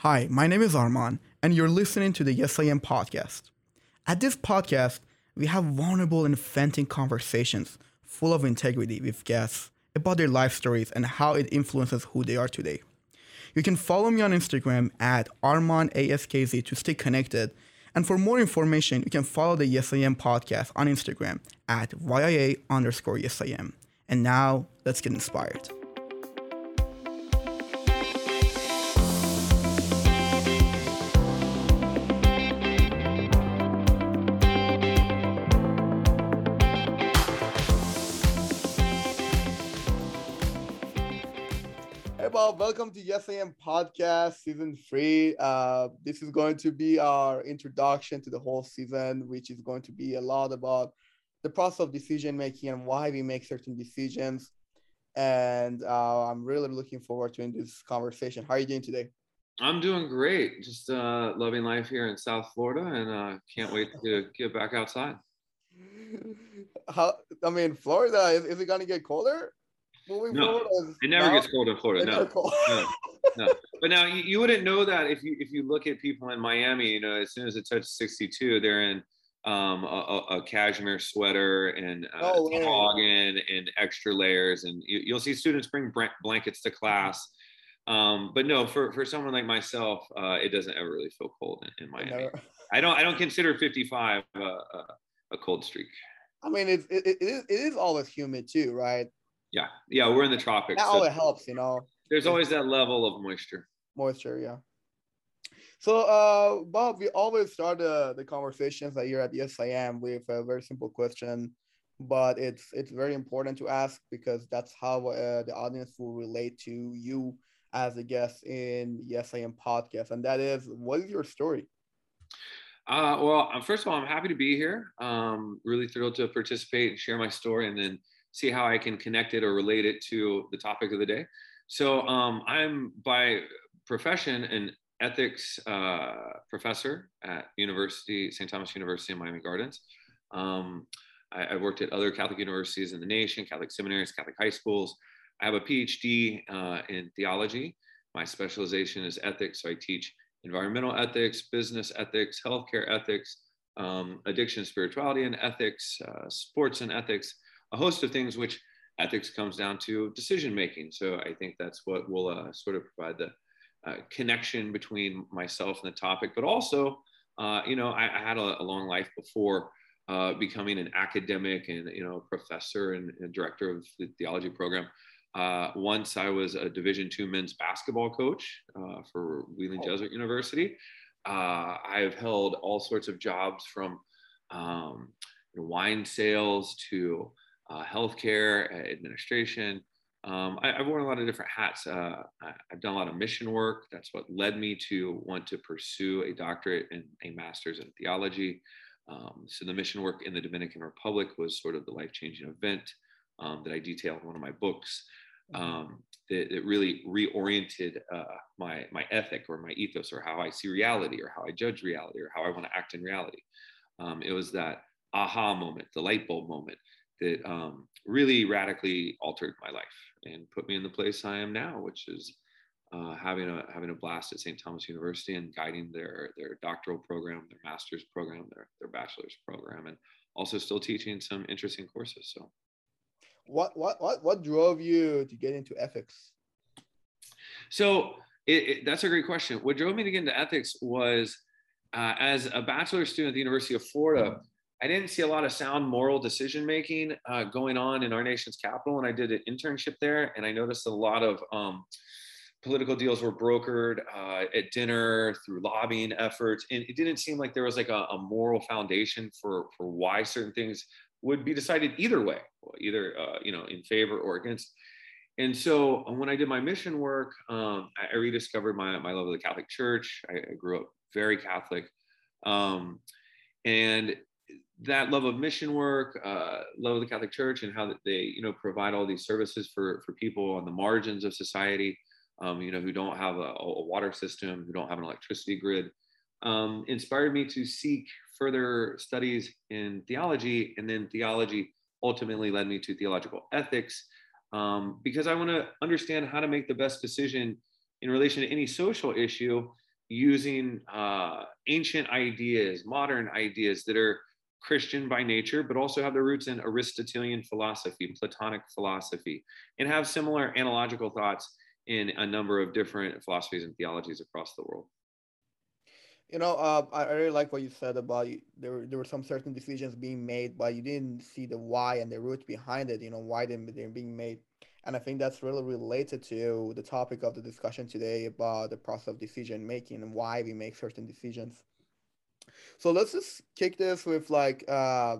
Hi, my name is Arman, and you're listening to the Yes I Am podcast. At this podcast, we have vulnerable and venting conversations full of integrity with guests about their life stories and how it influences who they are today. You can follow me on Instagram at ArmanASKZ to stay connected. And for more information, you can follow the Yes I Am podcast on Instagram at YIA underscore Yes I Am. And now, let's get inspired. Welcome to Yes I Am podcast season three. Uh, this is going to be our introduction to the whole season, which is going to be a lot about the process of decision making and why we make certain decisions. And uh, I'm really looking forward to in this conversation. How are you doing today? I'm doing great. Just uh, loving life here in South Florida, and uh, can't wait to get back outside. How? I mean, Florida is, is it going to get colder? Moving No, forward, It never now? gets cold in Florida. No, cold. no, no. But now you, you wouldn't know that if you if you look at people in Miami. You know, as soon as it touches 62, they're in um, a, a, a cashmere sweater and uh, No way. toboggan and extra layers, and you, you'll see students bring blankets to class. Um, but no, for, for someone like myself, uh, it doesn't ever really feel cold in, in Miami. never- I don't I don't consider 55 uh, a, a cold streak. I mean, it's, it, it, is, it is always humid too, right? Yeah, yeah, we're in the tropics. That so always helps, you know. there's always that level of moisture. moisture yeah so uh bob we always start uh, the conversations that you're at yes i am with a very simple question but it's it's very important to ask because that's how uh, the audience will relate to you as a guest in yes i am podcast and that is what is your story Uh, well, uh, first of all, I'm happy to be here. Um, really thrilled to participate and share my story, and then see how I can connect it or relate it to the topic of the day. So, um, I'm by profession an ethics uh, professor at University St. Thomas University in Miami Gardens. Um, I, I've worked at other Catholic universities in the nation, Catholic seminaries, Catholic high schools. I have a PhD uh, in theology. My specialization is ethics, so I teach environmental ethics, business ethics, healthcare ethics, um, addiction, spirituality, and ethics, uh, sports and ethics, a host of things which ethics comes down to decision making. So I think that's what will uh, sort of provide the uh, connection between myself and the topic, but also, uh, you know, I, I had a, a long life before uh, becoming an academic and you know professor and, and director of the theology program. Uh, once I was a Division two men's basketball coach uh, for Wheeling Oh. Jesuit University. Uh, I've held all sorts of jobs from um, wine sales to uh, healthcare uh, administration. Um, I, have worn a lot of different hats. Uh, I, I've done a lot of mission work. That's what led me to want to pursue a doctorate and a master's in theology. Um, so the mission work in the Dominican Republic was sort of the life-changing event um, that I detailed in one of my books um, that, that really reoriented uh, my my ethic or my ethos or how I see reality or how I judge reality or how I want to act in reality. Um, it was that aha moment, the light bulb moment that um, really radically altered my life and put me in the place I am now, which is uh, having a having a blast at St. Thomas University and guiding their their doctoral program, their master's program, their their bachelor's program, and also still teaching some interesting courses. So. what what what what drove you to get into ethics So it, it, that's a great question. What drove me to get into ethics was uh, as a bachelor student at the University of Florida, I didn't see a lot of sound moral decision making uh, going on in our nation's capital. And I did an internship there, and I noticed a lot of um, political deals were brokered uh, at dinner through lobbying efforts. And it didn't seem like there was like a, a moral foundation for, for why certain things would be decided either way, either uh, you know in favor or against. And so when I did my mission work, um, I, I rediscovered my, my love of the Catholic Church. I, I grew up very Catholic. Um, and that love of mission work, uh, love of the Catholic Church, and how that they, you know, provide all these services for for people on the margins of society, um, you know, who don't have a, a water system, who don't have an electricity grid, um, inspired me to seek further studies in theology, and then theology ultimately led me to theological ethics, um, because I want to understand how to make the best decision in relation to any social issue using uh, ancient ideas, modern ideas that are Christian by nature, but also have their roots in Aristotelian philosophy, and Platonic philosophy, and have similar analogical thoughts in a number of different philosophies and theologies across the world. You know, uh, I really like what you said about there. There were some certain decisions being made, but you didn't see the why and the root behind it. You know, why they they're being made, and I think that's really related to the topic of the discussion today about the process of decision making and why we make certain decisions. So let's just kick this with like, uh,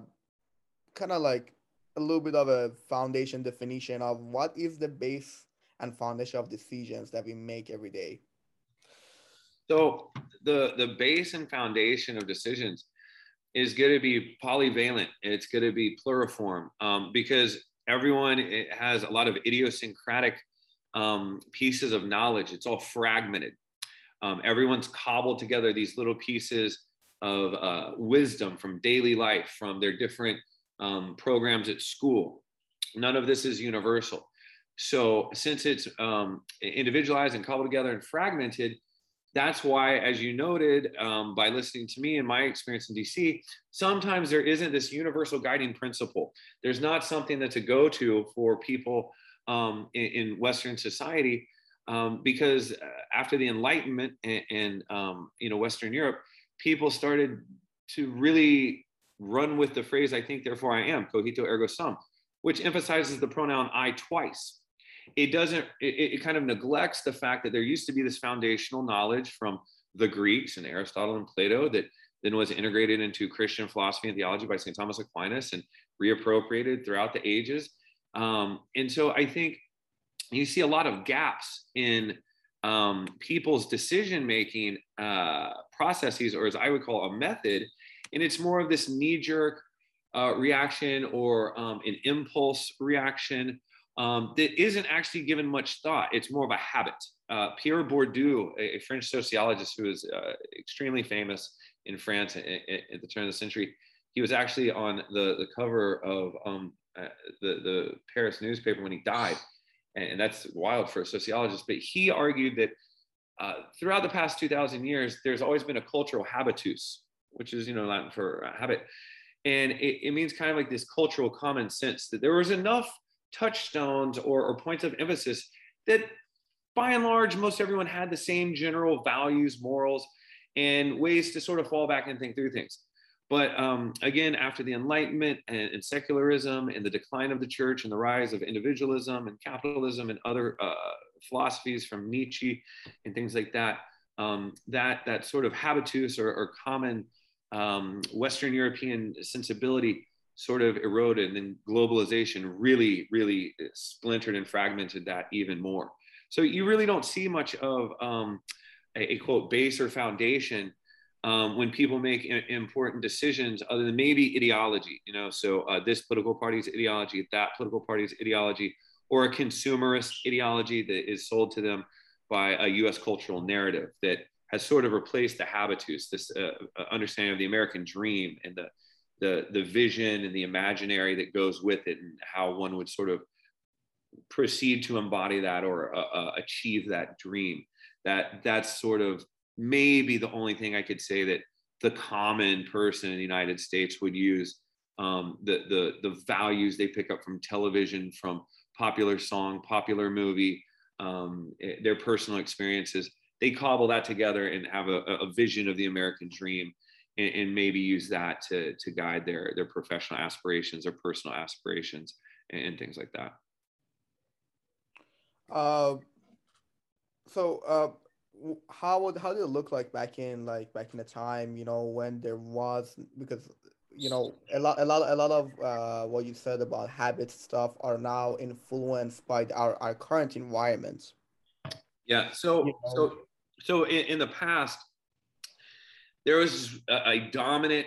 kind of like a little bit of a foundation definition of what is the base and foundation of decisions that we make every day. So the the base and foundation of decisions is going to be polyvalent. It's going to be pluriform um, because everyone has a lot of idiosyncratic um, pieces of knowledge. It's all fragmented. Um, everyone's cobbled together these little pieces of uh, wisdom from daily life, from their different um, programs at school. None of this is universal. So, since it's um, individualized and cobbled together and fragmented, that's why, as you noted, um, by listening to me and my experience in DC, sometimes there isn't this universal guiding principle. There's not something that's a go to for people um, in, in, Western society um, because uh, after the Enlightenment and, um, you know Western Europe, people started to really run with the phrase "I think, therefore I am" (cogito ergo sum), which emphasizes the pronoun "I" twice. It doesn't it, it kind of neglects the fact that there used to be this foundational knowledge from the greeks and aristotle and plato that then was integrated into christian philosophy and theology by st thomas aquinas and reappropriated throughout the ages. Um, and so i think you see a lot of gaps in um, people's decision making uh, processes or as i would call a method and it's more of this knee jerk uh, reaction or um, an impulse reaction um, that isn't actually given much thought. It's more of a habit. Uh, Pierre Bourdieu, a, a, French sociologist who is uh, extremely famous in France at, at, the turn of the century, he was actually on the, the cover of um, uh, the, the Paris newspaper when he died. And, that's wild for a sociologist. But he argued that uh, throughout the past 2,000 years, there's always been a cultural habitus, which is, you know, Latin for habit. And it, it means kind of like this cultural common sense that there was enough touchstones or, or points of emphasis that by and large, most everyone had the same general values, morals, and ways to sort of fall back and think through things. But um, again, after the Enlightenment and, and, secularism and the decline of the church and the rise of individualism and capitalism and other uh, philosophies from Nietzsche and things like that, um, that that sort of habitus or, or common um, Western European sensibility sort of eroded and then globalization really really splintered and fragmented that even more. So you really don't see much of um, a, a, quote base or foundation um, when people make important decisions other than maybe ideology you know so uh, this political party's ideology that political party's ideology or a consumerist ideology that is sold to them by a us cultural narrative that has sort of replaced the habitus this uh, uh understanding of the american dream and the the the vision and the imaginary that goes with it and how one would sort of proceed to embody that or uh, uh, achieve that dream. That that's sort of maybe the only thing i could say that the common person in the united states would use um, the the the values they pick up from television from popular song popular movie um, eh, their personal experiences they cobble that together and have a, a vision of the american dream and, and, maybe use that to to guide their their professional aspirations or personal aspirations and, and things like that. Uh, so uh, how would how did it look like back in like back in the time you know when there was because you know a lot a lot a lot of uh, what you said about habits stuff are now influenced by our, our current environment yeah so you know? so so in, in the past there was a, a dominant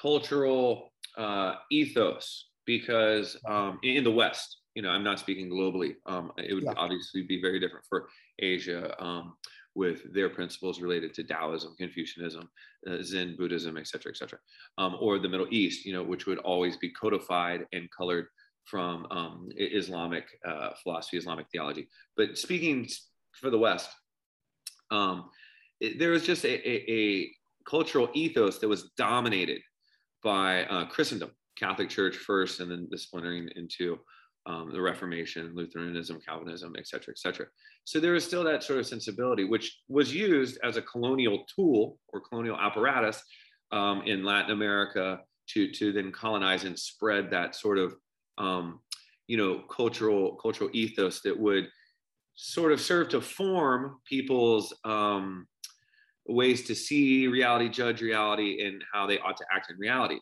cultural uh, ethos because um, in the West, you know, I'm not speaking globally. Um, it would yeah. obviously be very different for Asia um, with their principles related to Taoism, Confucianism, uh, Zen, Buddhism, et cetera, et cetera. Um, or the Middle East, you know, which would always be codified and colored from um, Islamic uh, philosophy, Islamic theology. But speaking for the West, um, it, there was just a, a, a, cultural ethos that was dominated by uh, Christendom, Catholic Church first, and then the splintering into um, the Reformation, Lutheranism, Calvinism, et cetera, et cetera. So there was still that sort of sensibility, which was used as a colonial tool or colonial apparatus um, in Latin America to, to then colonize and spread that sort of, um, you know, cultural cultural ethos that would sort of serve to form people's um, ways to see reality, judge reality, and how they ought to act in reality.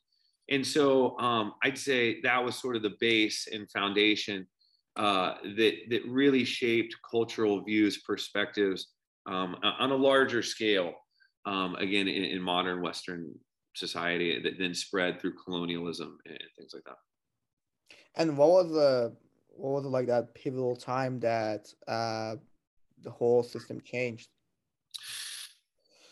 And so um, I'd say that was sort of the base and foundation uh, that that really shaped cultural views, perspectives um, on a larger scale. Um, again, in, in, modern Western society, that then spread through colonialism and things like that. And what was the what was it like that pivotal time that uh, the whole system changed?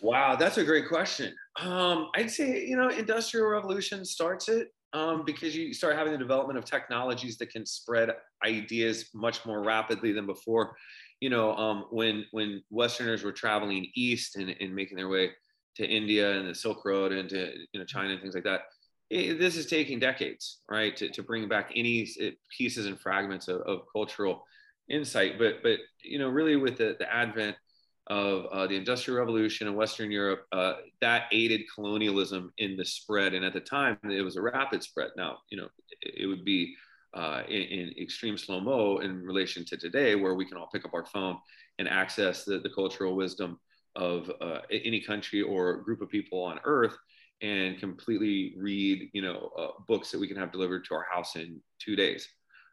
Wow, that's a great question. Um, I'd say you know, industrial revolution starts it um, because you start having the development of technologies that can spread ideas much more rapidly than before. You know, um, when when Westerners were traveling east and, and making their way to India and the Silk Road and to you know China and things like that, it, this is taking decades, right, to, to bring back any pieces and fragments of, of cultural insight. But but you know, really with the, the advent of uh, the Industrial Revolution in Western Europe, uh, that aided colonialism in the spread. And at the time, it was a rapid spread. Now, you know, it, would be uh, in, in, extreme slow mo in relation to today, where we can all pick up our phone and access the, the cultural wisdom of uh, any country or group of people on Earth and completely read, you know, uh, books that we can have delivered to our house in two days.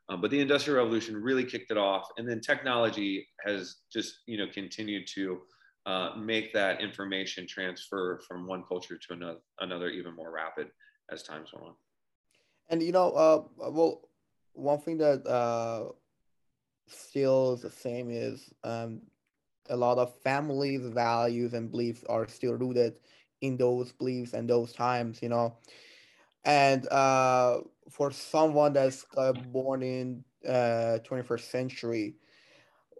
Um, but the industrial revolution really kicked it off and then technology has just you know continued to uh, make that information transfer from one culture to another, another even more rapid as times went on. And you know uh, well one thing that uh, still is the same is um, a lot of families values and beliefs are still rooted in those beliefs and those times you know. And uh, for someone that's uh, born in uh, 21st century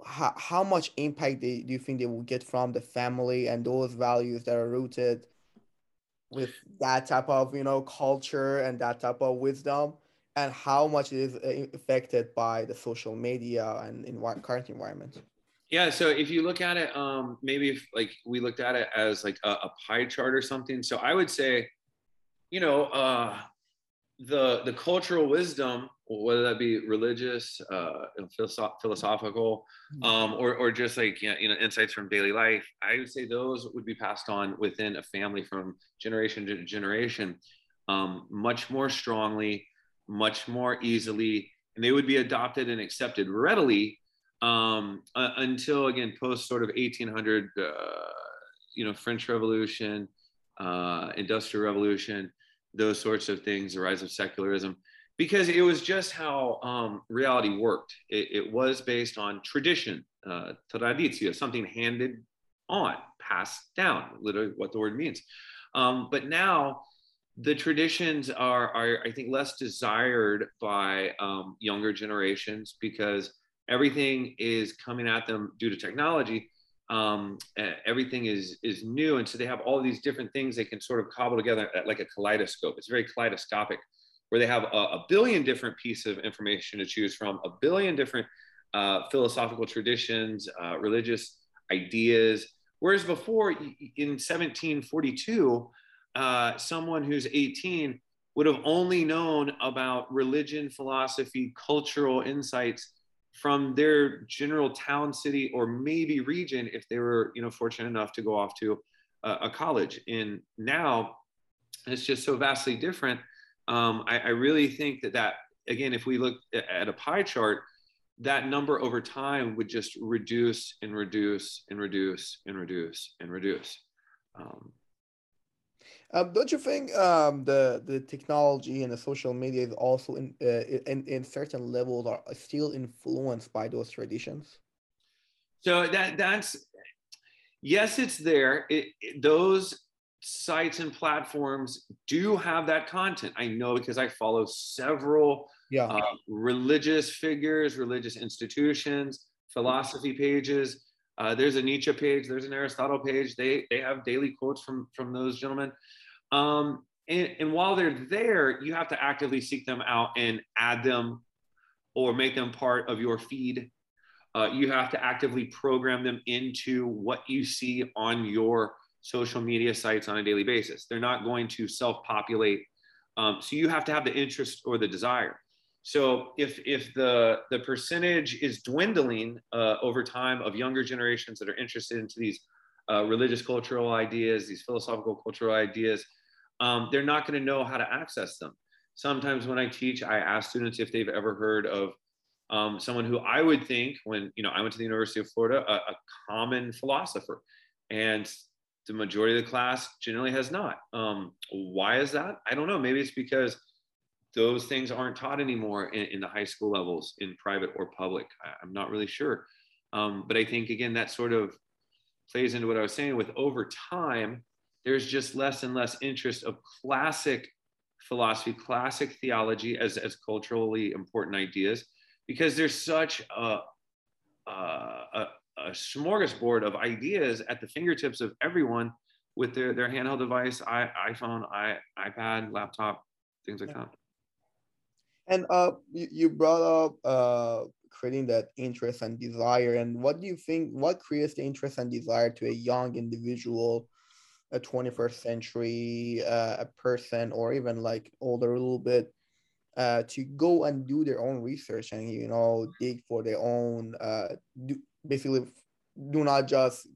how, how much impact do you think they will get from the family and those values that are rooted with that type of you know culture and that type of wisdom? And how much is uh, affected by the social media and in current environment? Yeah so if you look at it um maybe if like we looked at it as like a, a pie chart or something. So i would say you know uh the the cultural wisdom, whether that be religious, uh, philosoph- philosophical, mm-hmm. um, or or just like you know insights from daily life, I would say those would be passed on within a family from generation to generation, um, much more strongly, much more easily, and they would be adopted and accepted readily um, uh, until again post sort of 1800, uh, you know, French Revolution, uh, Industrial Revolution those sorts of things, the rise of secularism, because it was just how um, reality worked. It, it, was based on tradition, uh, traditio, something handed on, passed down, literally what the word means. Um, but now the traditions are, are, I think, less desired by um, younger generations because everything is coming at them due to technology um, everything is is new, and so they have all these different things they can sort of cobble together like a kaleidoscope. It's very kaleidoscopic, where they have a, a billion different pieces of information to choose from, a billion different uh, philosophical traditions, uh, religious ideas. Whereas before, in 1742, uh, someone who's 18 would have only known about religion, philosophy, cultural insights from their general town, city, or maybe region if they were, you know, fortunate enough to go off to a, a college. And now it's just so vastly different. Um, I, I really think that that again, if we look at a pie chart, that number over time would just reduce and reduce and reduce and reduce and reduce. Um, um, don't you think um, the the technology and the social media is also in, uh, in in certain levels are still influenced by those traditions? So that that's yes, it's there. It, it, those sites and platforms do have that content. I know because I follow several yeah. uh, religious figures, religious institutions, philosophy pages Uh, there's a Nietzsche page, there's an Aristotle page. They they have daily quotes from from those gentlemen. Um, and, and while they're there, you have to actively seek them out and add them or make them part of your feed. Uh, you have to actively program them into what you see on your social media sites on a daily basis. They're not going to self populate. Um, so you have to have the interest or the desire. So if if the the percentage is dwindling uh, over time of younger generations that are interested into these uh, religious cultural ideas, these philosophical cultural ideas, um, they're not going to know how to access them. Sometimes when I teach, I ask students if they've ever heard of um, someone who I would think, when you know I went to the University of Florida, a, a common philosopher, and the majority of the class generally has not. Um, why is that? I don't know. Maybe it's because those things aren't taught anymore in, in the high school levels in private or public. I, am not really sure. Um, but I think, again, that sort of plays into what I was saying with over time, there's just less and less interest of classic philosophy, classic theology as, as culturally important ideas, because there's such a, a, a, a smorgasbord of ideas at the fingertips of everyone with their, their handheld device, I, iPhone, I, iPad, laptop, things like that. And uh, you, you brought up uh, creating that interest and desire. And what do you think? What creates the interest and desire to a young individual, a 21st century uh, a person, or even like older a little bit, uh, to go and do their own research and you know dig for their own, uh, do, basically do not just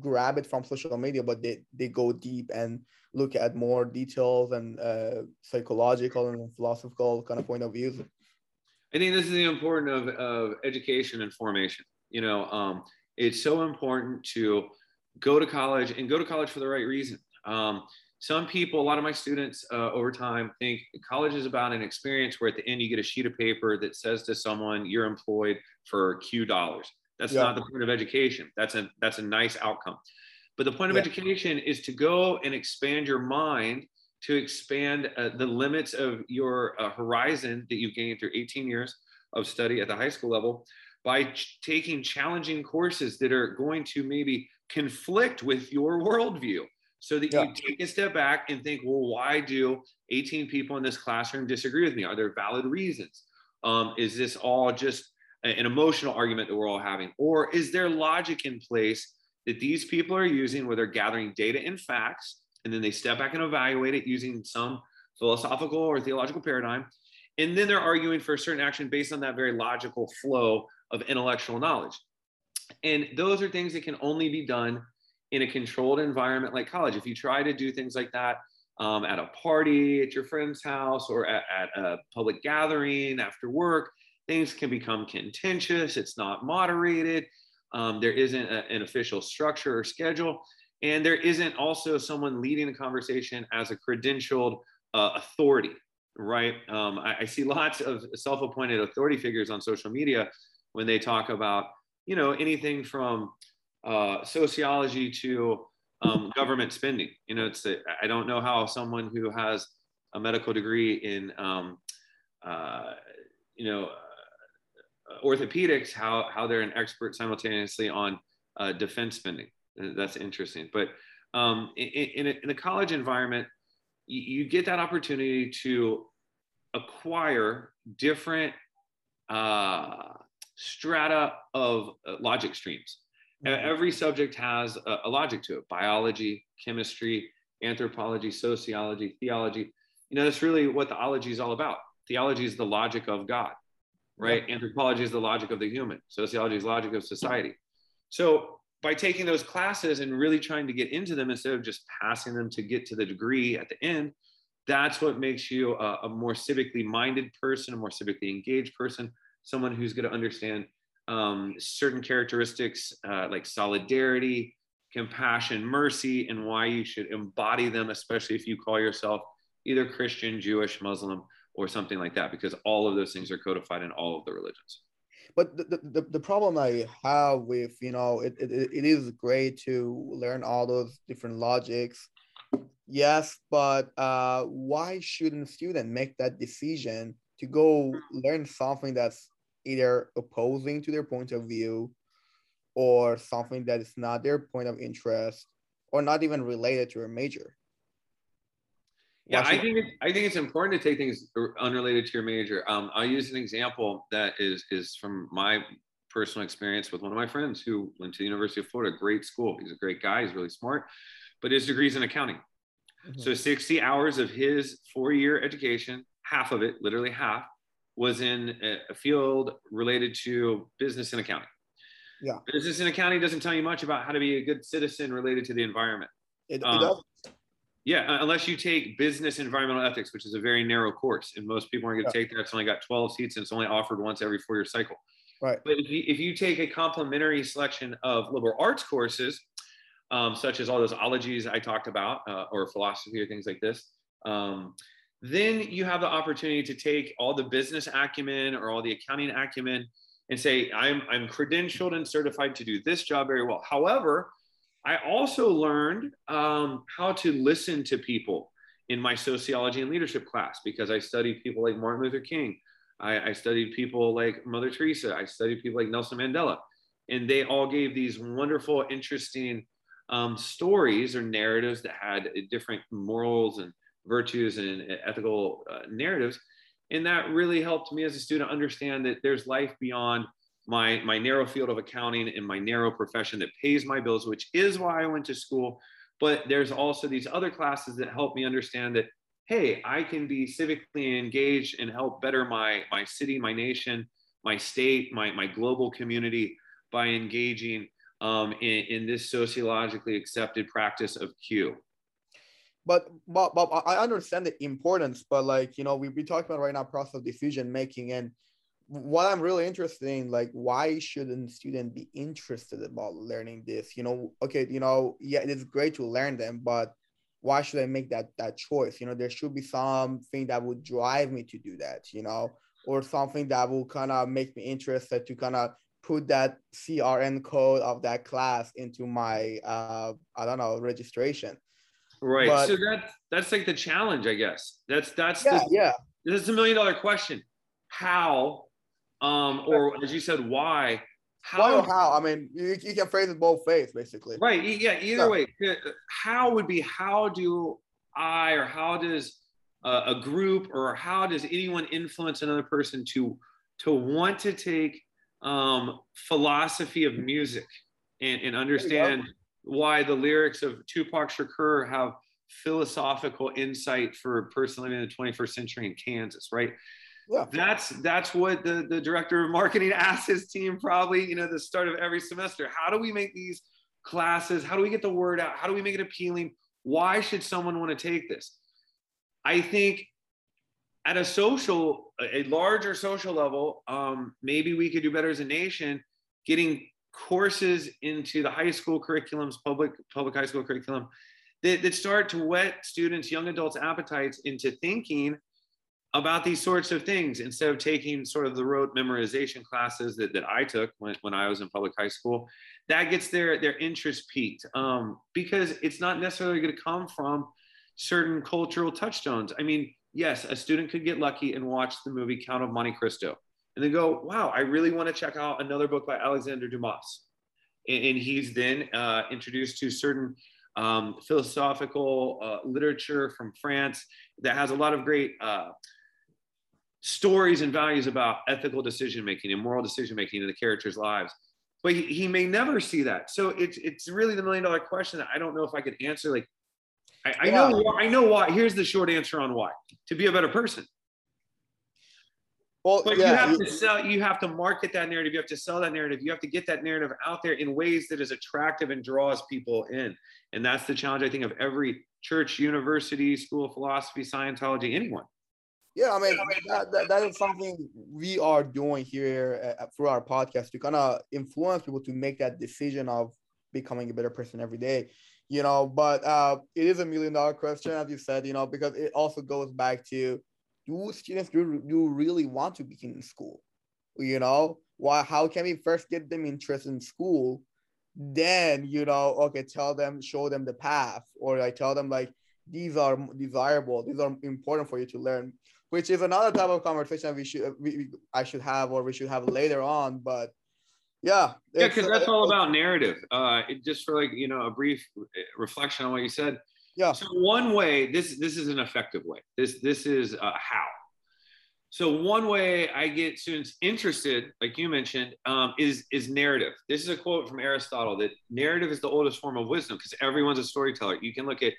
grab it from social media, but they, they go deep and look at more details and uh, psychological and philosophical kind of point of views. I think this is the importance of, of education and formation. You know, um, it's so important to go to college and go to college for the right reason. Um, some people, a lot of my students uh, over time think college is about an experience where at the end you get a sheet of paper that says to someone, you're employed for Q dollars. That's yeah. not the point of education. That's a that's a nice outcome. But the point of yeah. education is to go and expand your mind, to expand uh, the limits of your uh, horizon that you've gained through 18 years of study at the high school level by ch- taking challenging courses that are going to maybe conflict with your worldview so that yeah. you take a step back and think, well, why do 18 people in this classroom disagree with me? Are there valid reasons? Um, is this all just an emotional argument that we're all having? Or is there logic in place that these people are using where they're gathering data and facts, and then they step back and evaluate it using some philosophical or theological paradigm. And then they're arguing for a certain action based on that very logical flow of intellectual knowledge. And those are things that can only be done in a controlled environment like college. If you try to do things like that um, at a party, at your friend's house, or at, at a public gathering after work, things can become contentious. It's not moderated. Um, there isn't a, an official structure or schedule. And there isn't also someone leading the conversation as a credentialed uh, authority, right? Um, I, I, see lots of self appointed authority figures on social media when they talk about, you know, anything from uh, sociology to um, government spending. You know, it's I don't know how someone who has a medical degree in, um, uh, you know, orthopedics how how they're an expert simultaneously on uh, defense spending. That's interesting. But um, in, in, a, in a college environment, you, you, get that opportunity to acquire different uh, strata of uh, logic streams. Mm-hmm. Every subject has a, a logic to it: biology, chemistry, anthropology, sociology, theology. You know, that's really what the ology is all about. Theology is the logic of God right? Anthropology is the logic of the human, sociology is logic of society. So by taking those classes and really trying to get into them instead of just passing them to get to the degree at the end, that's what makes you a, a more civically minded person, a more civically engaged person, someone who's going to understand um, certain characteristics uh, like solidarity, compassion, mercy, and why you should embody them, especially if you call yourself either Christian, Jewish, Muslim, or something like that because all of those things are codified in all of the religions. But the, the, the problem i have with you know it, it, it is great to learn all those different logics. Yes but uh, why shouldn't student make that decision to go learn something that's either opposing to their point of view or something that is not their point of interest or not even related to your major yeah, I think it, I think it's important to take things unrelated to your major. Um, I'll use an example that is is from my personal experience with one of my friends who went to the University of Florida, great school. He's a great guy. He's really smart, but his degree's in accounting. Mm-hmm. So 60 hours of his four-year education, half of it, literally half, was in a field related to business and accounting. Yeah. Business and accounting doesn't tell you much about how to be a good citizen related to the environment. It, it um, does. Yeah, unless you take business environmental ethics, which is a very narrow course, and most people aren't going to yeah. take that. It's only got 12 seats and it's only offered once every four-year cycle. Right. But if you, if you take a complementary selection of liberal arts courses, um, such as all those ologies I talked about, uh, or philosophy or things like this, um, then you have the opportunity to take all the business acumen or all the accounting acumen and say, I'm, I'm credentialed and certified to do this job very well. However, I also learned um, how to listen to people in my sociology and leadership class because I studied people like Martin Luther King. I, I studied people like Mother Teresa. I studied people like Nelson Mandela. And they all gave these wonderful, interesting um, stories or narratives that had different morals and virtues and ethical uh, narratives. And that really helped me as a student understand that there's life beyond my, my narrow field of accounting and my narrow profession that pays my bills, which is why I went to school. But there's also these other classes that help me understand that, hey, I can be civically engaged and help better my, my city, my nation, my state, my, my global community by engaging um, in, in this sociologically accepted practice of Q. But, but, but I understand the importance, but like, you know, we, we talked about right now process of decision making and what I'm really interested in, like, why shouldn't student be interested about learning this? You know, okay, you know, yeah, it's great to learn them, but why should I make that that choice? You know, there should be something that would drive me to do that, you know, or something that will kind of make me interested to kind of put that CRN code of that class into my uh I don't know registration. Right. But, so that that's like the challenge, I guess. That's that's yeah, the, yeah. This is a million dollar question. How, um, or as you said, why? How? Why or how? I mean, you, you can phrase it both ways, basically. Right. Yeah. Either yeah. way, how would be how do I or how does a group or how does anyone influence another person to to want to take um, philosophy of music and, and understand why the lyrics of Tupac Shakur have philosophical insight for a person living in the 21st century in Kansas, right? Yeah. That's that's what the, the director of marketing asks his team probably, you know, the start of every semester. How do we make these classes? How do we get the word out? How do we make it appealing? Why should someone want to take this? I think at a social, a larger social level, um, maybe we could do better as a nation, getting courses into the high school curriculums, public public high school curriculum, that, that start to whet students, young adults' appetites into thinking about these sorts of things instead of taking sort of the rote memorization classes that, that I took when, when I was in public high school. That gets their their interest piqued um, because it's not necessarily going to come from certain cultural touchstones. I mean, yes, a student could get lucky and watch the movie Count of Monte Cristo and then go, wow, I really want to check out another book by Alexander Dumas. And, and he's then uh, introduced to certain um, philosophical uh, literature from France that has a lot of great uh, stories and values about ethical decision making and moral decision making in the characters' lives. But he, he may never see that. So it's it's really the million dollar question that I don't know if I could answer. Like I, I yeah. know I know why. Here's the short answer on why. To be a better person. Well, but yeah, you have you, to sell. You have to market that narrative. You have to sell that narrative. You have to get that narrative out there in ways that is attractive and draws people in. And that's the challenge I think of every church, university, school of philosophy, Scientology, anyone. Yeah, I mean, that, that, that is something we are doing here uh, through our podcast to kind of influence people to make that decision of becoming a better person every day you know but uh it is a million dollar question as you said you know because it also goes back to do students do, do really want to be in school you know why how can we first get them interested in school then you know okay tell them show them the path or i tell them like these are desirable these are important for you to learn which is another type of conversation we should we, i should have or we should have later on but Yeah. Yeah, because that's all about narrative. Uh, it, just for like you know a brief reflection on what you said. Yeah. So one way this this is an effective way. This this is uh, how. So one way I get students interested, like you mentioned, um, is is narrative. This is a quote from Aristotle that narrative is the oldest form of wisdom because everyone's a storyteller. You can look at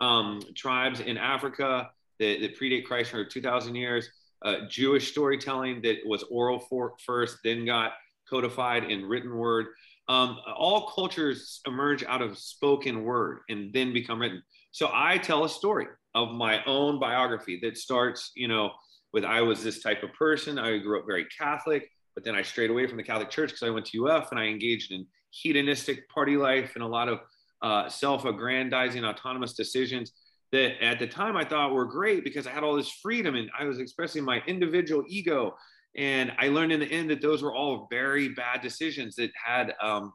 um, tribes in Africa that, that predate Christ for 2,000 years, uh, Jewish storytelling that was oral for, first, then got codified in written word. Um, all cultures emerge out of spoken word and then become written. So I tell a story of my own biography that starts, you know, with I was this type of person. I grew up very Catholic, but then I strayed away from the Catholic Church because I went to UF and I engaged in hedonistic party life and a lot of uh, self-aggrandizing, autonomous decisions that at the time I thought were great because I had all this freedom and I was expressing my individual ego. And I learned in the end that those were all very bad decisions that had um,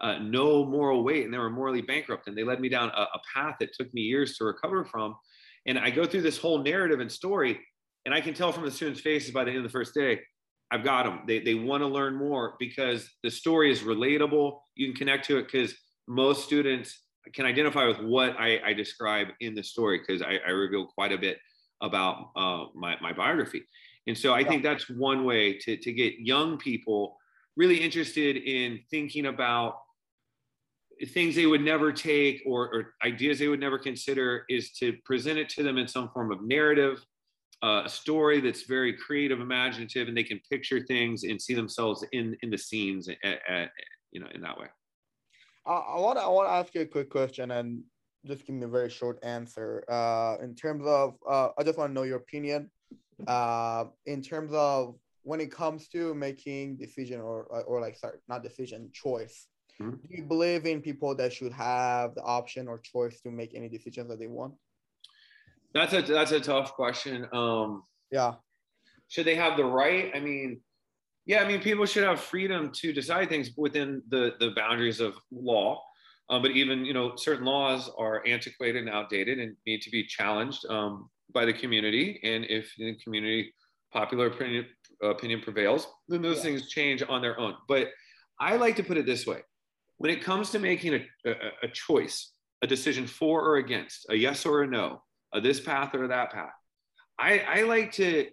uh, no moral weight and they were morally bankrupt. And they led me down a, a path that took me years to recover from. And I go through this whole narrative and story, and I can tell from the students' faces by the end of the first day, I've got them. They, they want to learn more because the story is relatable. You can connect to it because most students can identify with what I, I describe in the story because I, I, reveal quite a bit about uh, my, my biography. And so I yeah. think that's one way to, to get young people really interested in thinking about things they would never take or, or ideas they would never consider is to present it to them in some form of narrative, uh, a story that's very creative, imaginative, and they can picture things and see themselves in, in the scenes, at, at, you know, in that way. I want I want to ask you a quick question and just give me a very short answer. Uh, in terms of, uh, I just want to know your opinion. Uh, in terms of when it comes to making decision or or like sorry, not decision, choice. Mm-hmm. Do you believe in people that should have the option or choice to make any decisions that they want? That's a that's a tough question. Um, yeah. Should they have the right? I mean, yeah, I mean, people should have freedom to decide things within the the boundaries of law. Um, but even you know, certain laws are antiquated and outdated and need to be challenged um, by the community. And if the community popular opinion, opinion prevails, then those yeah. things change on their own. But I like to put it this way: when it comes to making a, a, a choice, a decision for or against, a yes or a no, a this path or that path, I, I like to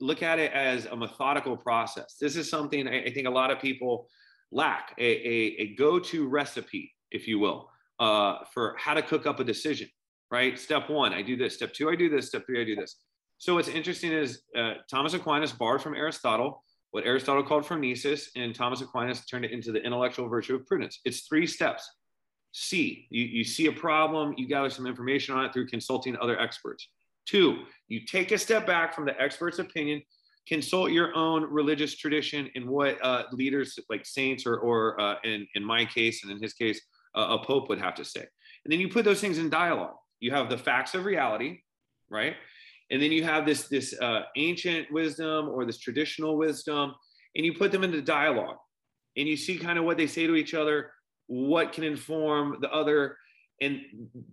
look at it as a methodical process. This is something I, I think a lot of people lack a, a, a go to recipe, if you will, uh, for how to cook up a decision, right? Step one, I do this. Step two, I do this. Step three, I do this. So what's interesting is uh, Thomas Aquinas borrowed from Aristotle what Aristotle called phronesis, and Thomas Aquinas turned it into the intellectual virtue of prudence. It's three steps. See, you, you see a problem, you gather some information on it through consulting other experts. Two, you take a step back from the expert's opinion, consult your own religious tradition and what uh, leaders like saints or, or uh, in, in my case and in his case, uh, a pope would have to say. And then you put those things in dialogue. You have the facts of reality, right? And then you have this, this uh, ancient wisdom or this traditional wisdom, and you put them into dialogue. And you see kind of what they say to each other, what can inform the other. And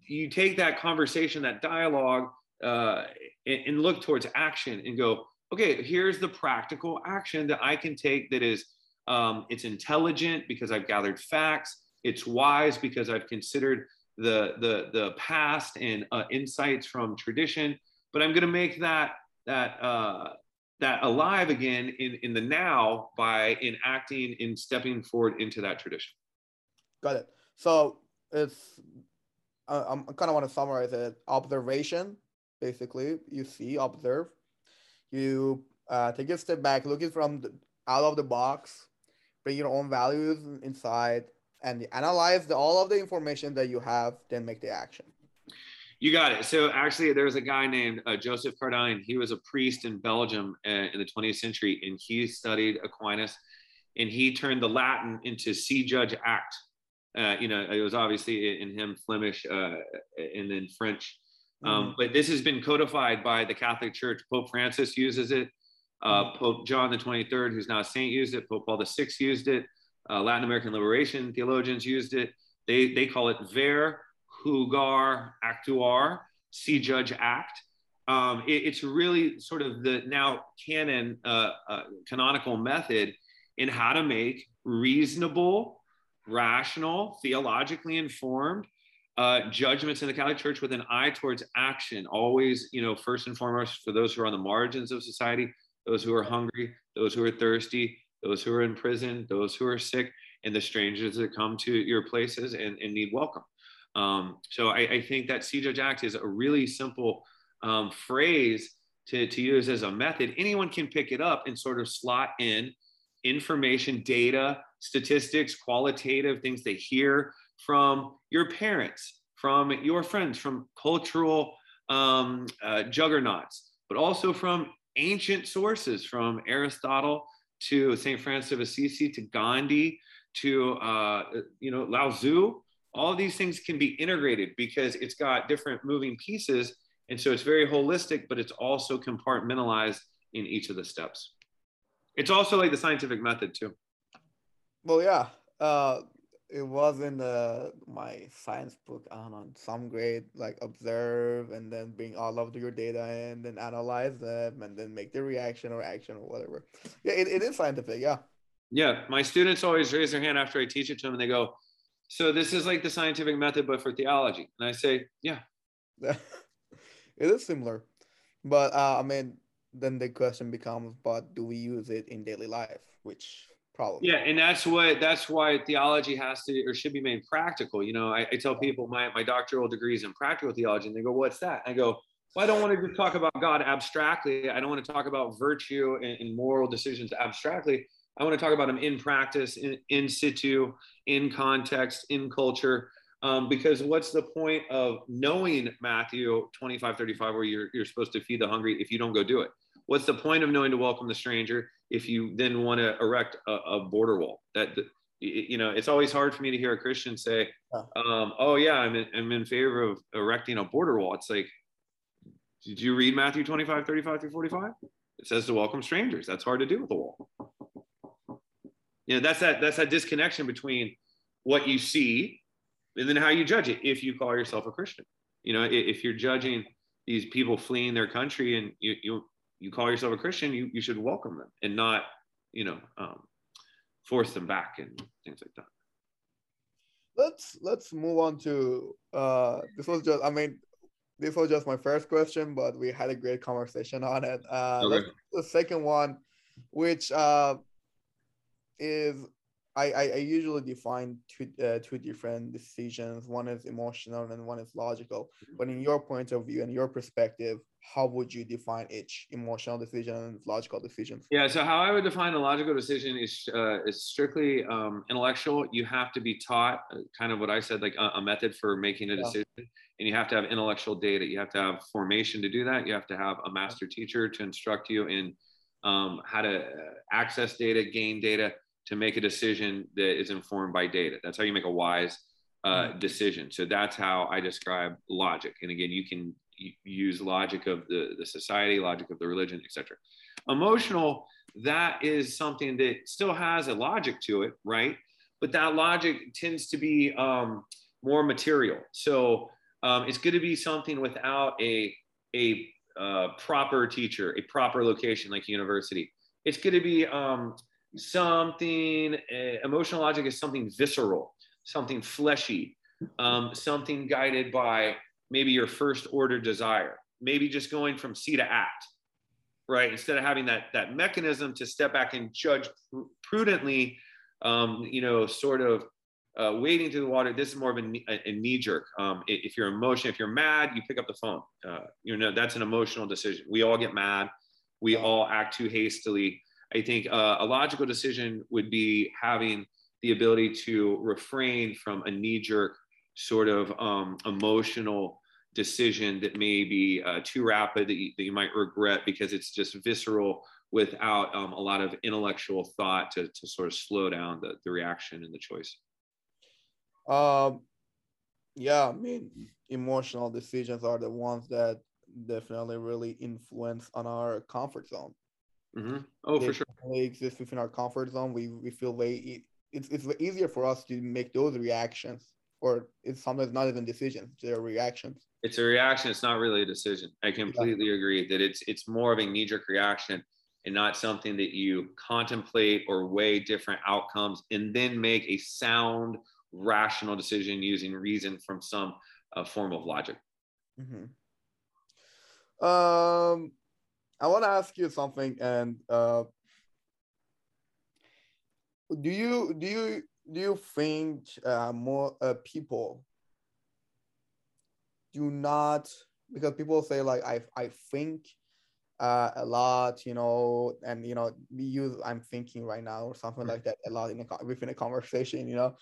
you take that conversation, that dialogue, uh, and, and look towards action and go, okay, here's the practical action that I can take that is um, it's intelligent because I've gathered facts. It's wise because I've considered the the the past and uh, insights from tradition. But I'm going to make that that uh, that alive again in in the now by enacting and stepping forward into that tradition. Got it. So it's I'm kind of want to summarize it: observation, basically you see observe you uh, take a step back looking from the, out of the box bring your own values inside and analyze the, all of the information that you have then make the action you got it so actually there's a guy named uh, joseph cardijn he was a priest in belgium uh, in the 20th century and he studied aquinas and he turned the latin into see judge act uh, you know it was obviously in him flemish uh, and then french um, mm-hmm. but this has been codified by the Catholic Church. Pope Francis uses it. Uh, mm-hmm. Pope John the 23rd, who's now a saint, used it. Pope Paul the VI used it. Uh, Latin American liberation theologians used it. They, they call it ver, juzgar, actuar, see, judge, act. Um, it, it's really sort of the now canon, uh, uh, canonical method in how to make reasonable, rational, theologically informed uh, judgments in the Catholic Church with an eye towards action. Always, you know, first and foremost for those who are on the margins of society, those who are hungry, those who are thirsty, those who are in prison, those who are sick, and the strangers that come to your places and, and need welcome. Um, so I, I, think that Judge Act is a really simple um, phrase to, to use as a method. Anyone can pick it up and sort of slot in information, data, statistics, qualitative things they hear from your parents, from your friends, from cultural um, uh, juggernauts, but also from ancient sources, from Aristotle to St. Francis of Assisi to Gandhi to uh, you know Lao Tzu. All these things can be integrated because it's got different moving pieces, and so it's very holistic, but it's also compartmentalized in each of the steps. It's also like the scientific method too. Well, yeah. Uh, it was in the my science book on some grade like observe and then bring all of your data and then analyze them and then make the reaction or action or whatever yeah it, it is scientific yeah yeah my students always raise their hand after i teach it to them and they go so this is like the scientific method but for theology and i say yeah it is similar but uh, i mean then the question becomes but do we use it in daily life which problem. Yeah, and that's what that's why theology has to or should be made practical. You know, I, I tell people my my doctoral degree is in practical theology, and they go, "What's that?" I go, "Well, I don't want to just talk about God abstractly. I don't want to talk about virtue and, and moral decisions abstractly. I want to talk about them in practice, in, in situ, in context, in culture." Um, because what's the point of knowing Matthew 25, 35, where you're, you're supposed to feed the hungry if you don't go do it? What's the point of knowing to welcome the stranger if you then want to erect a, a border wall? That you know, it's always hard for me to hear a Christian say, um, "Oh yeah, I'm in, I'm in favor of erecting a border wall." It's like, did you read Matthew 25, 35 through 45? It says to welcome strangers. That's hard to do with a wall. You know, that's that that's that disconnection between what you see and then how you judge it if you call yourself a Christian. You know, if you're judging these people fleeing their country and you, you you call yourself a Christian, you, you should welcome them and not, you know, um, force them back and things like that. Let's let's move on to uh, this was just I mean this was just my first question, but we had a great conversation on it. Uh, okay. the second one, which uh, is I, I, I usually define two uh, two different decisions. One is emotional and one is logical. Mm-hmm. But in your point of view and your perspective, how would you define each emotional decision and logical decision? Yeah. So how I would define a logical decision is uh, is strictly um, intellectual. You have to be taught uh, kind of what I said, like a, a method for making a decision, yeah. and you have to have intellectual data. You have to have formation to do that. You have to have a master teacher to instruct you in um, how to uh, access data, gain data to make a decision that is informed by data. That's how you make a wise uh, mm-hmm. decision. So that's how I describe logic. And again, you can use logic of the, the society, logic of the religion, etc. Emotional, that is something that still has a logic to it, right? But that logic tends to be um, more material. So um, it's going to be something without a, a uh, proper teacher, a proper location like university. It's going to be um, something uh, emotional logic is something visceral something fleshy um, something guided by maybe your first order desire maybe just going from see to act right? Instead of having that that mechanism to step back and judge pr- prudently um, you know sort of uh, wading through the water this is more of a, a, a knee jerk um, if you're emotional if you're mad you pick up the phone. Uh, you know that's an emotional decision. We all get mad. We all act too hastily I think uh, a logical decision would be having the ability to refrain from a knee jerk sort of um, emotional decision that may be uh, too rapid that you, that you, might regret because it's just visceral without um, a lot of intellectual thought to, to sort of slow down the, the reaction and the choice. Um, yeah, I mean, emotional decisions are the ones that definitely really influence on our comfort zone. Mm-hmm. Oh, they for sure. They exist within our comfort zone. We we feel way it's it's easier for us to make those reactions, or it's sometimes not even decisions; they're reactions. It's a reaction. It's not really a decision. I completely yeah. agree that it's it's more of a knee jerk reaction and not something that you contemplate or weigh different outcomes and then make a sound, rational decision using reason from some uh, form of logic. Mm-hmm. Um, I want to ask you something, and uh, do you do you do you think uh, more uh, people do not because people say like I I think uh, a lot, you know, and you know, we use I'm thinking right now or something like that a lot in a within a conversation, you know.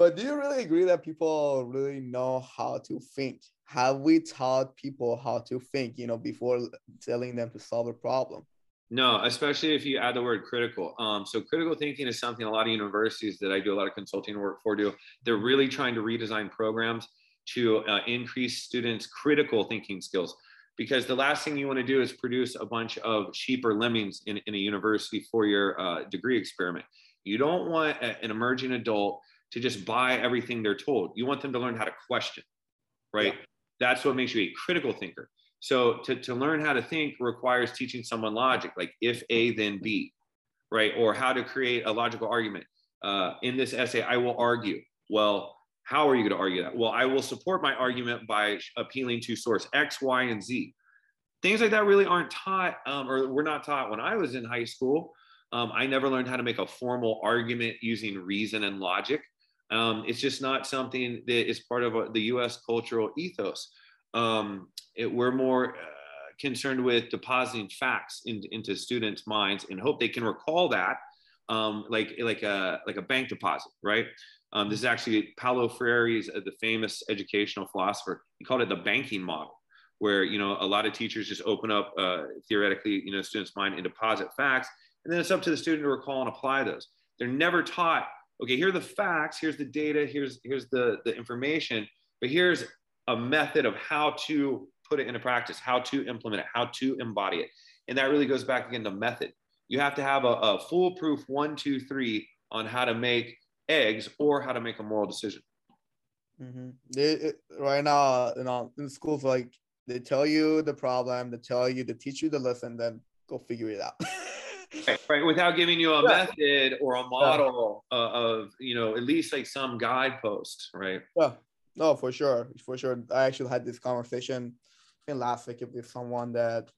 But do you really agree that people really know how to think? Have we taught people how to think, you know, before telling them to solve a problem? No, especially if you add the word critical. Um, so critical thinking is something a lot of universities that I do a lot of consulting work for do. They're really trying to redesign programs to uh, increase students' critical thinking skills because the last thing you want to do is produce a bunch of sheep or lemmings in, in a university for your uh, degree experiment. You don't want a, an emerging adult to just buy everything they're told. You want them to learn how to question, right? Yeah. That's what makes you a critical thinker. So to, to learn how to think requires teaching someone logic, like if A, then B, right? Or how to create a logical argument. Uh, in this essay, I will argue. Well, how are you going to argue that? Well, I will support my argument by appealing to source X, Y, and Z. Things like that really aren't taught, um, or were not taught when I was in high school. Um, I never learned how to make a formal argument using reason and logic. Um, it's just not something that is part of the U.S. cultural ethos. Um, it, we're more uh, concerned with depositing facts in, into students' minds and hope they can recall that, um, like like a like a bank deposit, right? Um, this is actually Paulo Freire, uh, the famous educational philosopher. He called it the banking model, where you know a lot of teachers just open up uh, theoretically, you know, students' mind and deposit facts, and then it's up to the student to recall and apply those. They're never taught. Okay, here are the facts. Here's the data. Here's here's the the information. But here's a method of how to put it into practice, how to implement it, how to embody it, and that really goes back again to method. You have to have a, a foolproof one, two, three on how to make eggs or how to make a moral decision. Mm-hmm. Right now, you know, in schools, like they tell you the problem, they tell you, to teach you the lesson, then go figure it out. right, right, without giving you a yeah. method or a model yeah. uh, of, you know, at least like some guidepost, right? Yeah, no, for sure, for sure. I actually had this conversation in last week with someone that,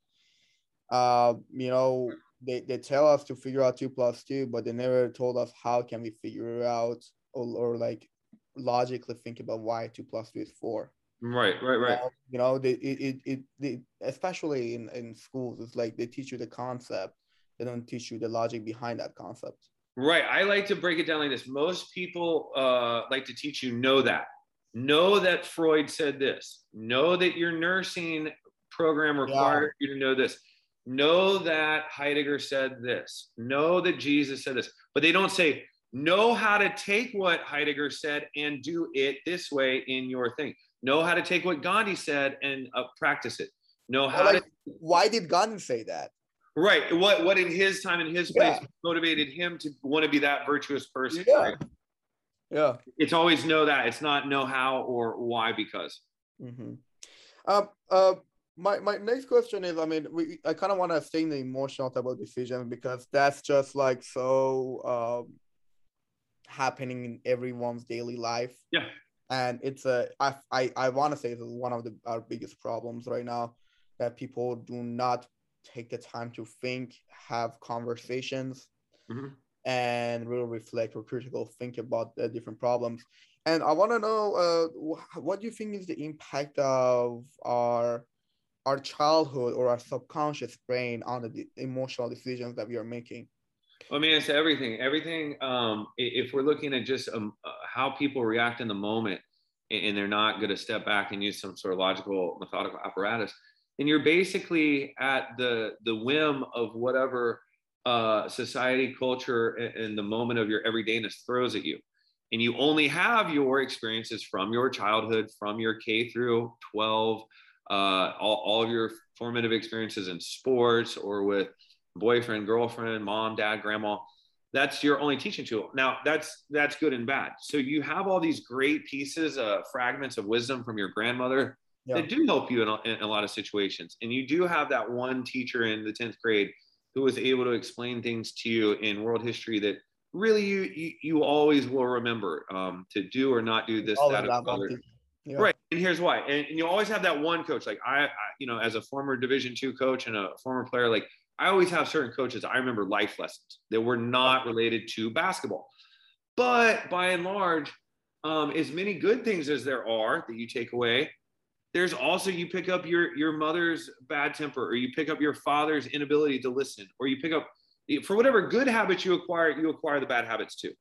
uh, you know, they, they tell us to figure out two plus two, but they never told us how can we figure it out or, or like logically think about why two plus two is four. Right, right, right. Uh, you know, they, it, it, it, they, especially in, in schools, it's like they teach you the concept, they don't teach you the logic behind that concept. Right. I like to break it down like this. Most people uh, like to teach you know that. Know that Freud said this. Know that your nursing program required yeah. you to know this know that Heidegger said this, know that Jesus said this, but they don't say, know how to take what Heidegger said and do it this way in your thing. Know how to take what Gandhi said and uh, practice it. Know how like, to. Why did Gandhi say that? Right. What what in his time in his place yeah. motivated him to want to be that virtuous person? Yeah. Right? Yeah. It's always know that. It's not know how or why because. Mm-hmm. Uh, uh, my my next question is i mean we i kind of want to stay in the emotional type of decision because that's just like so um happening in everyone's daily life yeah and it's a i i, I want to say it's one of the our biggest problems right now that people do not take the time to think have conversations mm-hmm. and really reflect or critical think about the different problems and i want to know uh, what do you think is the impact of our our childhood or our subconscious brain on the emotional decisions that we are making? I mean, it's everything. Everything. Um, if we're looking at just um, uh, how people react in the moment, and they're not going to step back and use some sort of logical, methodical apparatus, then you're basically at the the whim of whatever uh, society, culture, and the moment of your everydayness throws at you. And you only have your experiences from your childhood, from your K through 12 uh, all, all of your formative experiences in sports or with boyfriend, girlfriend, mom, dad, grandma. That's your only teaching tool. Now that's that's good and bad. So you have all these great pieces, uh, fragments of wisdom from your grandmother yeah. that do help you in a, in a lot of situations. And you do have that one teacher in the tenth grade who was able to explain things to you in world history that really you you, you always will remember um, to do or not do this All that or that other. Yeah. Right. And here's why. And, and you always have that one coach. Like I, I, you know, as a former Division two coach and a former player, like I always have certain coaches. I remember life lessons that were not related to basketball. But by and large, um, as many good things as there are that you take away, there's also you pick up your your mother's bad temper, or you pick up your father's inability to listen, or you pick up for whatever good habits you acquire, you acquire the bad habits too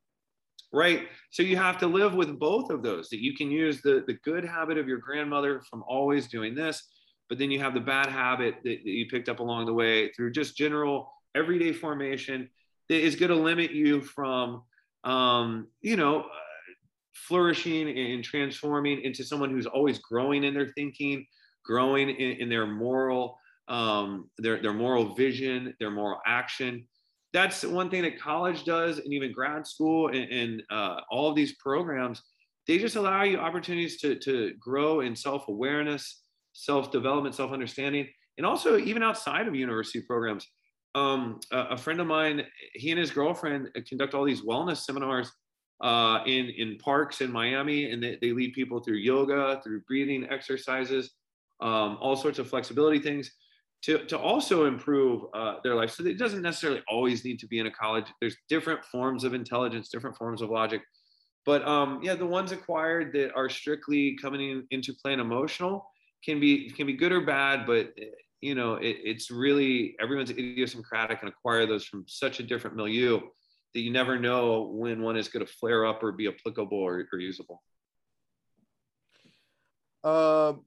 right? So you have to live with both of those that you can use the, the good habit of your grandmother from always doing this, but then you have the bad habit that, that you picked up along the way through just general everyday formation that is going to limit you from, um, you know, flourishing and transforming into someone who's always growing in their thinking, growing in, in their moral, um, their, their moral vision, their moral action. That's one thing that college does and even grad school and, and uh, all of these programs they just allow you opportunities to, to grow in self-awareness self-development self-understanding and also even outside of university programs. Um, a, a, friend of mine he and his girlfriend conduct all these wellness seminars uh, in, in parks in miami and they, they lead people through yoga through breathing exercises um, all sorts of flexibility things to, to also improve uh, their life. So it doesn't necessarily always need to be in a college. There's different forms of intelligence, different forms of logic. But um, yeah, the ones acquired that are strictly coming in, into play and emotional can be can be good or bad. But you know, it, it's really everyone's idiosyncratic and acquire those from such a different milieu that you never know when one is going to flare up or be applicable or, or usable. Um,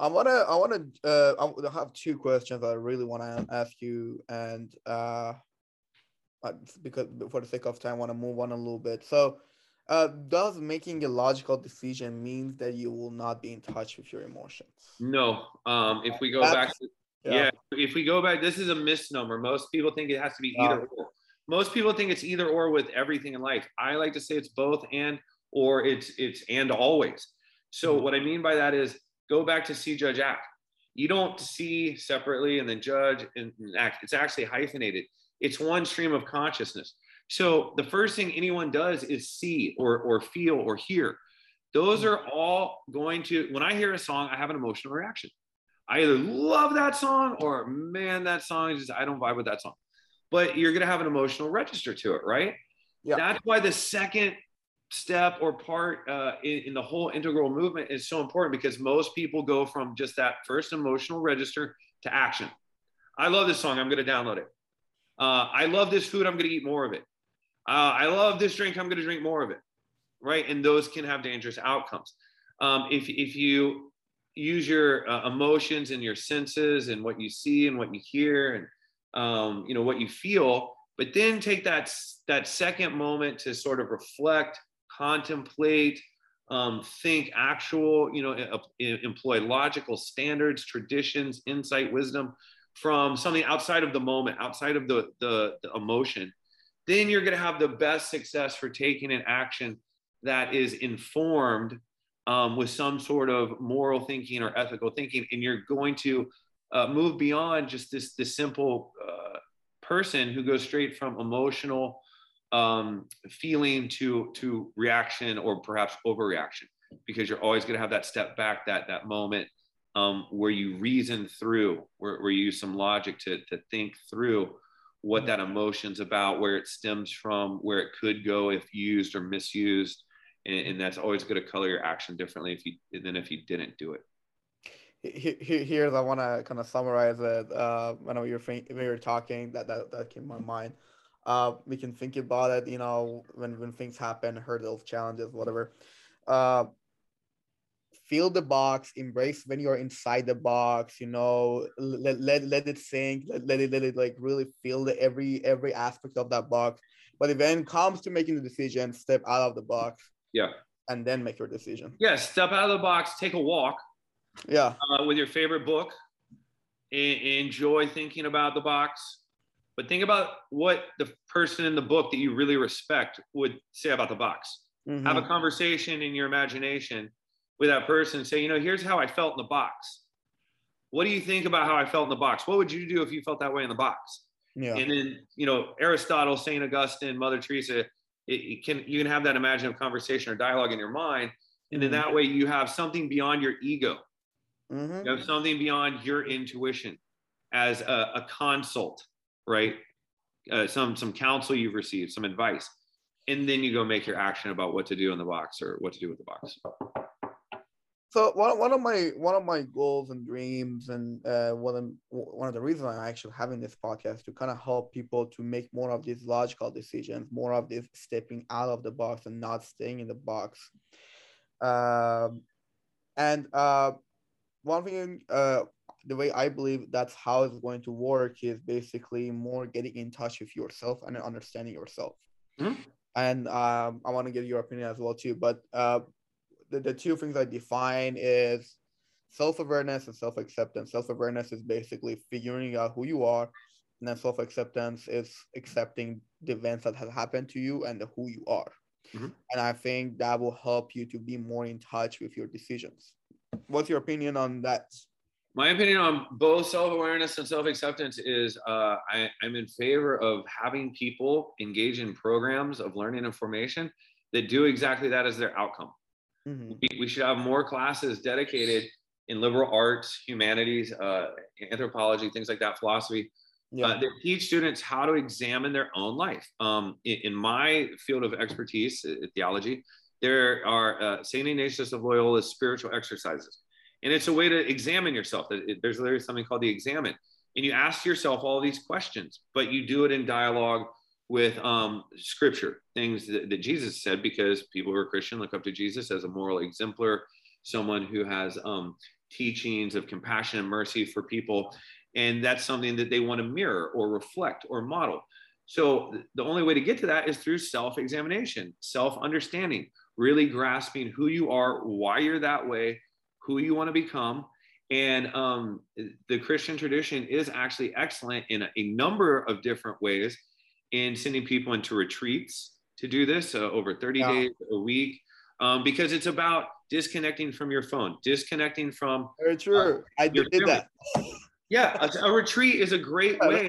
I wanna, I wanna, uh, I have two questions I really wanna ask you, and uh, because for the sake of time, I wanna move on a little bit. So, uh, does making a logical decision means that you will not be in touch with your emotions? No. Um, if we go That's, back, to, yeah. yeah. if we go back, this is a misnomer. Most people think it has to be either or. Most people think it's either or with everything in life. I like to say it's both and, or it's it's and always. So mm-hmm. what I mean by that is go back to see, judge, act. You don't see separately and then judge and act. It's actually hyphenated. It's one stream of consciousness. So the first thing anyone does is see or, or feel or hear. Those are all going to, when I hear a song, I have an emotional reaction. I either love that song or man, that song is just, I don't vibe with that song. But you're going to have an emotional register to it, right? Yeah. That's why the second step or part uh, in, in, the whole integral movement is so important because most people go from just that first emotional register to action. I love this song. I'm going to download it. Uh, I love this food. I'm going to eat more of it. Uh, I love this drink. I'm going to drink more of it. Right. And those can have dangerous outcomes. Um, if, if you use your uh, emotions and your senses and what you see and what you hear and, um, you know, what you feel, but then take that, that second moment to sort of reflect contemplate, um, think actual, you know, employ logical standards, traditions, insight, wisdom from something outside of the moment, outside of the, the, the emotion, then you're going to have the best success for taking an action that is informed um, with some sort of moral thinking or ethical thinking. And you're going to uh, move beyond just this, this simple uh, person who goes straight from emotional um, feeling to to reaction or perhaps overreaction because you're always going to have that step back that that moment um, where you reason through where, where you use some logic to, to think through what that emotion's about where it stems from where it could go if used or misused and, and that's always going to color your action differently if you than if you didn't do it here, here's I want to kind of summarize it. Uh, when we were when we were talking, that that that came to my mind uh, we can think about it, you know, when, when things happen, hurdles, challenges, whatever. Uh, feel the box, embrace when you're inside the box, you know, let, let, let it sink, let, let it, let it like really feel the every, every aspect of that box. But if it comes to making the decision, step out of the box. Yeah. And then make your decision. Yeah. Step out of the box, take a walk. Yeah. Uh, with your favorite book. enjoy thinking about the box but think about what the person in the book that you really respect would say about the box. Mm-hmm. Have a conversation in your imagination with that person. Say, you know, here's how I felt in the box. What do you think about how I felt in the box? What would you do if you felt that way in the box? Yeah. And then, you know, Aristotle, St. Augustine, Mother Teresa, it, it can you can have that imaginative conversation or dialogue in your mind. And then Mhm. that way you have something beyond your ego. Mhm. You have something beyond your intuition as a, a consult, right? Uh, some some counsel you've received, some advice. And then you go make your action about what to do in the box or what to do with the box. So one, one of my one of my goals and dreams and uh, one of one of the reasons I'm actually having this podcast to kind of help people to make more of these logical decisions, more of this stepping out of the box and not staying in the box. Um, and uh, one thing, uh, the way I believe that's how it's going to work is basically more getting in touch with yourself and understanding yourself. Mhm. And um, I want to get your opinion as well too. But uh, the, the two things I define is self-awareness and self-acceptance. Self-awareness is basically figuring out who you are, and then self-acceptance is accepting the events that have happened to you and who you are. Mhm. And I think that will help you to be more in touch with your decisions. What's your opinion on that? My opinion on both self-awareness and self-acceptance is uh, I, I'm in favor of having people engage in programs of learning and formation that do exactly that as their outcome. Mhm. we, we should have more classes dedicated in liberal arts, humanities, uh, anthropology, things like that, philosophy, Yeah. uh, that teach students how to examine their own life. Um, in, in my field of expertise, uh, theology, there are uh, St. Ignatius of Loyola's spiritual exercises. And it's a way to examen yourself. There's literally something called the examine. And you ask yourself all these questions, but you do it in dialogue with um, scripture, things that, that Jesus said, because people who are Christian look up to Jesus as a moral exemplar, someone who has um, teachings of compassion and mercy for people. And that's something that they want to mirror or reflect or model. So the only way to get to that is through self examination, self understanding, really grasping who you are, why you're that way, who you want to become. And um, the Christian tradition is actually excellent in a, a number of different ways in sending people into retreats to do this uh, over 30 Yeah. days a week um, because it's about disconnecting from your phone, disconnecting from, Very true. I your did that. yeah, a, a retreat is a great Yeah, way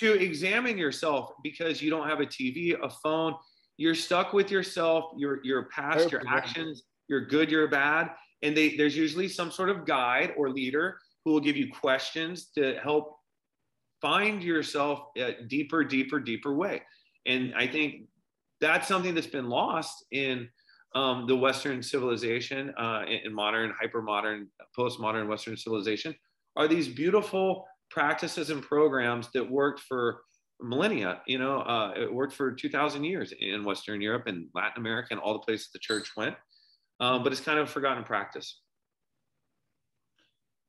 to examine yourself because you don't have a TV, a phone. You're stuck with yourself, your your past, your actions, you're good, you're bad. And they there's usually some sort of guide or leader who will give you questions to help find yourself a deeper, deeper, deeper way. And I think that's something that's been lost in um, the Western civilization, uh, in, modern, hyper modern, postmodern Western civilization, are these beautiful practices and programs that worked for millennia. You know, uh, it worked for 2,000 years in Western Europe and Latin America and all the places the church went. Um, but it's kind of a forgotten practice.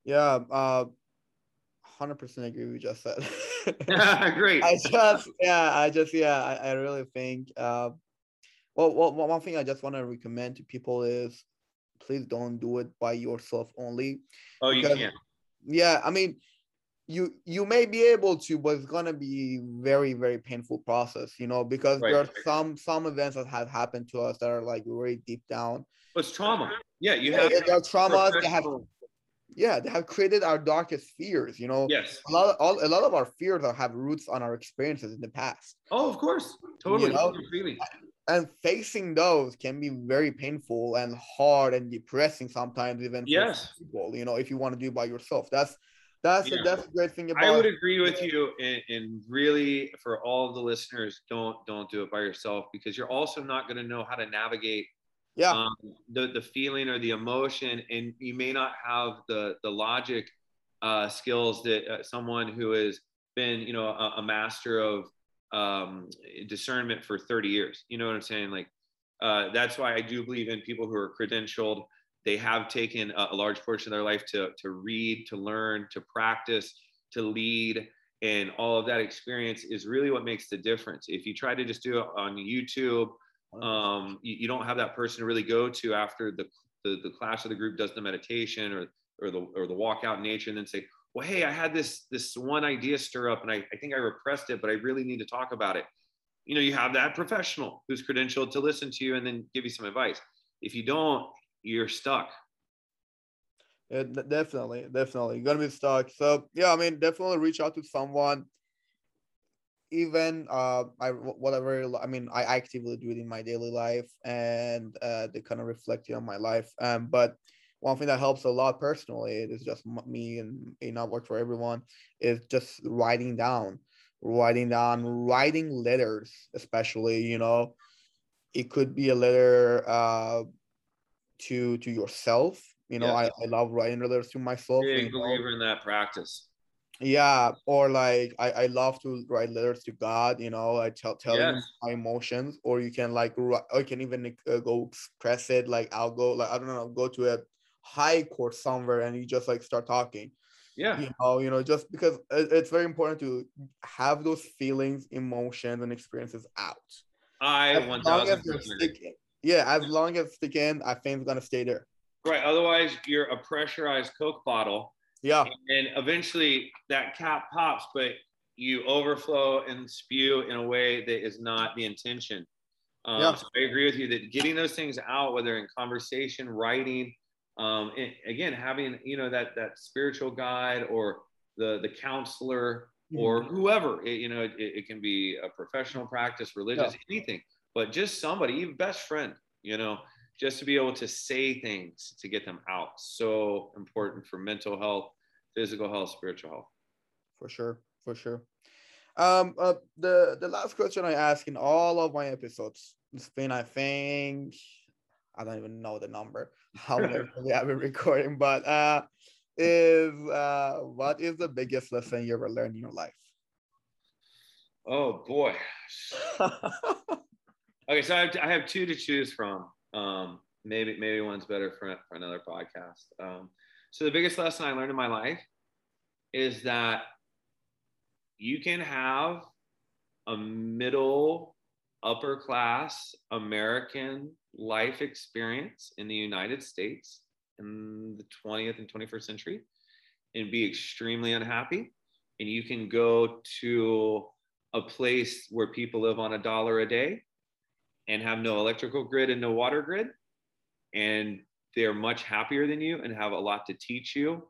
Yeah, uh, hundred percent agree with you just said. Great. I just, yeah, I just, yeah, I, I really think. Uh, well, well, one thing I just want to recommend to people is, please don't do it by yourself only. oh, you because- can't. Yeah, I mean, you you may be able to, but it's gonna be very very painful process, you know, because there are some some events that have happened to us that are like very deep down. But it's trauma. Yeah, you Yeah, have there are traumas that have, yeah, they have created our darkest fears. You know, Yes. a lot of all, a lot of our fears are, have roots on our experiences in the past. Oh, of course. Totally. know? And facing those can be very painful and hard and depressing sometimes even for Yes. people you know if you want to do it by yourself that's that's Yeah. the that's the great thing about I would agree with you, and, and really, for all of the listeners, don't don't do it by yourself because you're also not going to know how to navigate yeah um, the the feeling or the emotion, and you may not have the the logic uh, skills that uh, someone who has been, you know, a, a master of um, discernment for 30 years. You know what I'm saying? Like uh, that's why I do believe in people who are credentialed. They have taken a, a large portion of their life to to read, to learn, to practice, to lead, and all of that experience is really what makes the difference. If you try to just do it on YouTube um, you, you don't have that person to really go to after the, the the class or the group does the meditation or or the or the walk out in nature and then say well hey i had this this one idea stir up and I, I think i repressed it but i really need to talk about it. You know you have that professional who's credentialed to listen to you and then give you some advice. If you don't you're stuck Yeah, definitely, definitely. You're gonna be stuck. So yeah, I mean, definitely reach out to someone. even uh I whatever I mean I actively do it in my daily life and uh they kind of reflect you on my life um but one thing that helps a lot personally it is just me and it not work for everyone is just writing down writing down writing letters especially you know it could be a letter uh to to yourself you know yeah. I, I love writing letters to myself big believer in that practice. Yeah or like I, I love to write letters to god you know i tell telling yes. my emotions or you can like or you can even uh, go express it like i'll go like i don't know go to a high court somewhere and you just like start talking. Yeah. You know you know just because it's very important to have those feelings emotions and experiences out. I as 1000 sticking, yeah as long as sticking i think it's gonna stay there right otherwise you're a pressurized coke bottle yeah. And eventually that cap pops, but you overflow and spew in a way that is not the intention. Um, yeah. So I agree with you that getting those things out, whether in conversation, writing, um, again, having you know that that spiritual guide or the the counselor or mm-hmm. whoever, it, you know, it, it, can be a professional practice, religious, yeah. anything, but just somebody, even best friend, you know, just to be able to say things to get them out. So important for mental health, physical health, spiritual health. For sure, for sure. Um, uh, the the last question I ask in all of my episodes, it's been I think I don't even know the number how many we have been recording, but uh, is uh, what is the biggest lesson you ever learned in your life? Oh boy. okay, so I have, I have two to choose from. Um, maybe maybe one's better for, for another podcast. Um, so the biggest lesson I learned in my life is that you can have a middle upper class American life experience in the United States in the 20th and 21st century and be extremely unhappy. And you can go to a place where people live on a dollar a day and have no electrical grid and no water grid. And they're much happier than you and have a lot to teach you.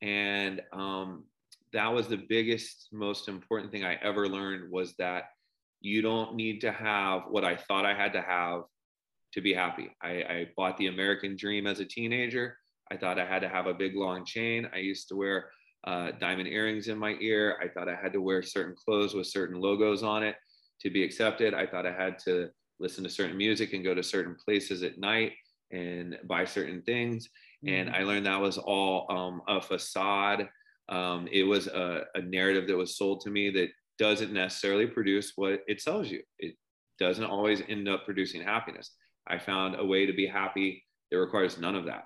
And um, that was the biggest most important thing i ever learned was that you don't need to have what i thought i had to have to be happy. I, I bought the american dream as a teenager. I thought i had to have a big long chain. I used to wear uh, diamond earrings in my ear. I thought i had to wear certain clothes with certain logos on it to be accepted. I thought i had to listen to certain music and go to certain places at night and buy certain things. Mm-hmm. And I learned that was all um, a facade. Um, it was a, a, narrative that was sold to me that doesn't necessarily produce what it sells you. It doesn't always end up producing happiness. I found a way to be happy that requires none of that.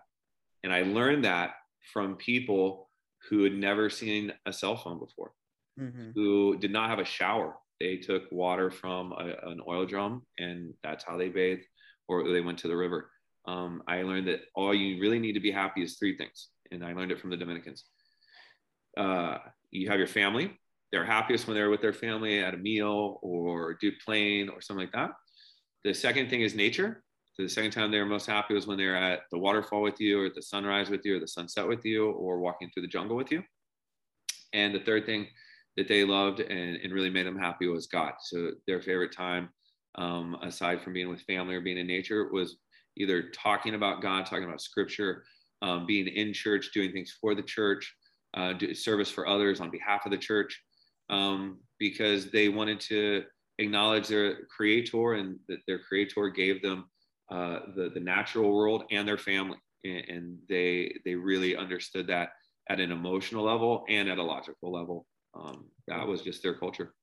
And I learned that from people who had never seen a cell phone before, mm-hmm. who did not have a shower they took water from a, an oil drum and that's how they bathed or they went to the river. Um, i learned that all you really need to be happy is three things and i learned it from the dominicans. Uh, you have your family. They're happiest when they're with their family at a meal or do playing or something like that. The second thing is nature. The second time they were most happy was when they were at the waterfall with you or at the sunrise with you or the sunset with you or walking through the jungle with you. And the third thing that they loved and, and really made them happy was God. So their favorite time, um, aside from being with family or being in nature, was either talking about God, talking about scripture, um, being in church, doing things for the church, uh, service for others on behalf of the church, um, because they wanted to acknowledge their creator and that their creator gave them uh, the, the natural world and their family. And, and they, they really understood that at an emotional level and at a logical level um, that was just their culture.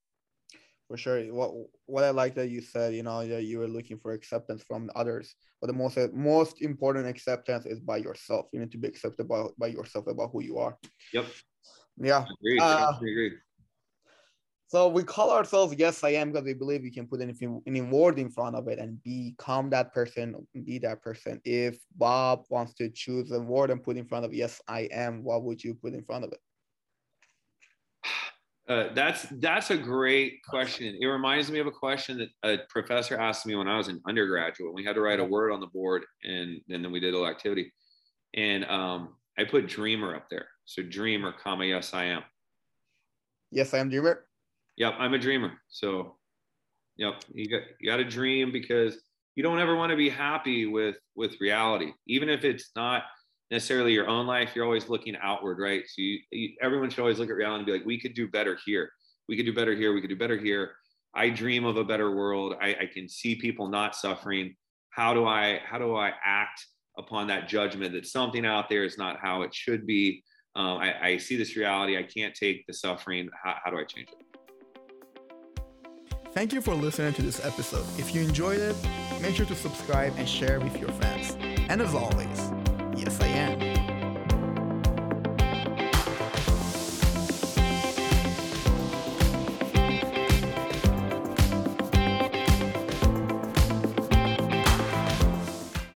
For sure. What what I like that you said, you know, that you were looking for acceptance from others, but the most most important acceptance is by yourself. You need to be accepted by, by yourself about who you are. Yep. Yeah. Agreed. Uh, agreed. So we call ourselves yes I am because we believe we can put anything any word in front of it and become that person, be that person. If Bob wants to choose a word and put in front of yes I am, what would you put in front of it? Uh, that's that's a great question. It reminds me of a question that a professor asked me when I was an undergraduate. We had to write a word on the board, and, and then we did a little activity. And um, I put dreamer up there. So dreamer, comma yes I am. Yes I am dreamer. Yep, I'm a dreamer. So, yep, you got you got to dream because you don't ever want to be happy with with reality, even if it's not necessarily your own life. You're always looking outward, right? So you, you, everyone should always look at reality and be like, we could do better here. We could do better here. We could do better here. I dream of a better world. I, I can see people not suffering. How do I how do I act upon that judgment that something out there is not how it should be? Um, I, I, see this reality. I can't take the suffering. How, how do I change it? Thank you for listening to this episode. If you enjoyed it, make sure to subscribe and share with your friends. And as always, yes, I am.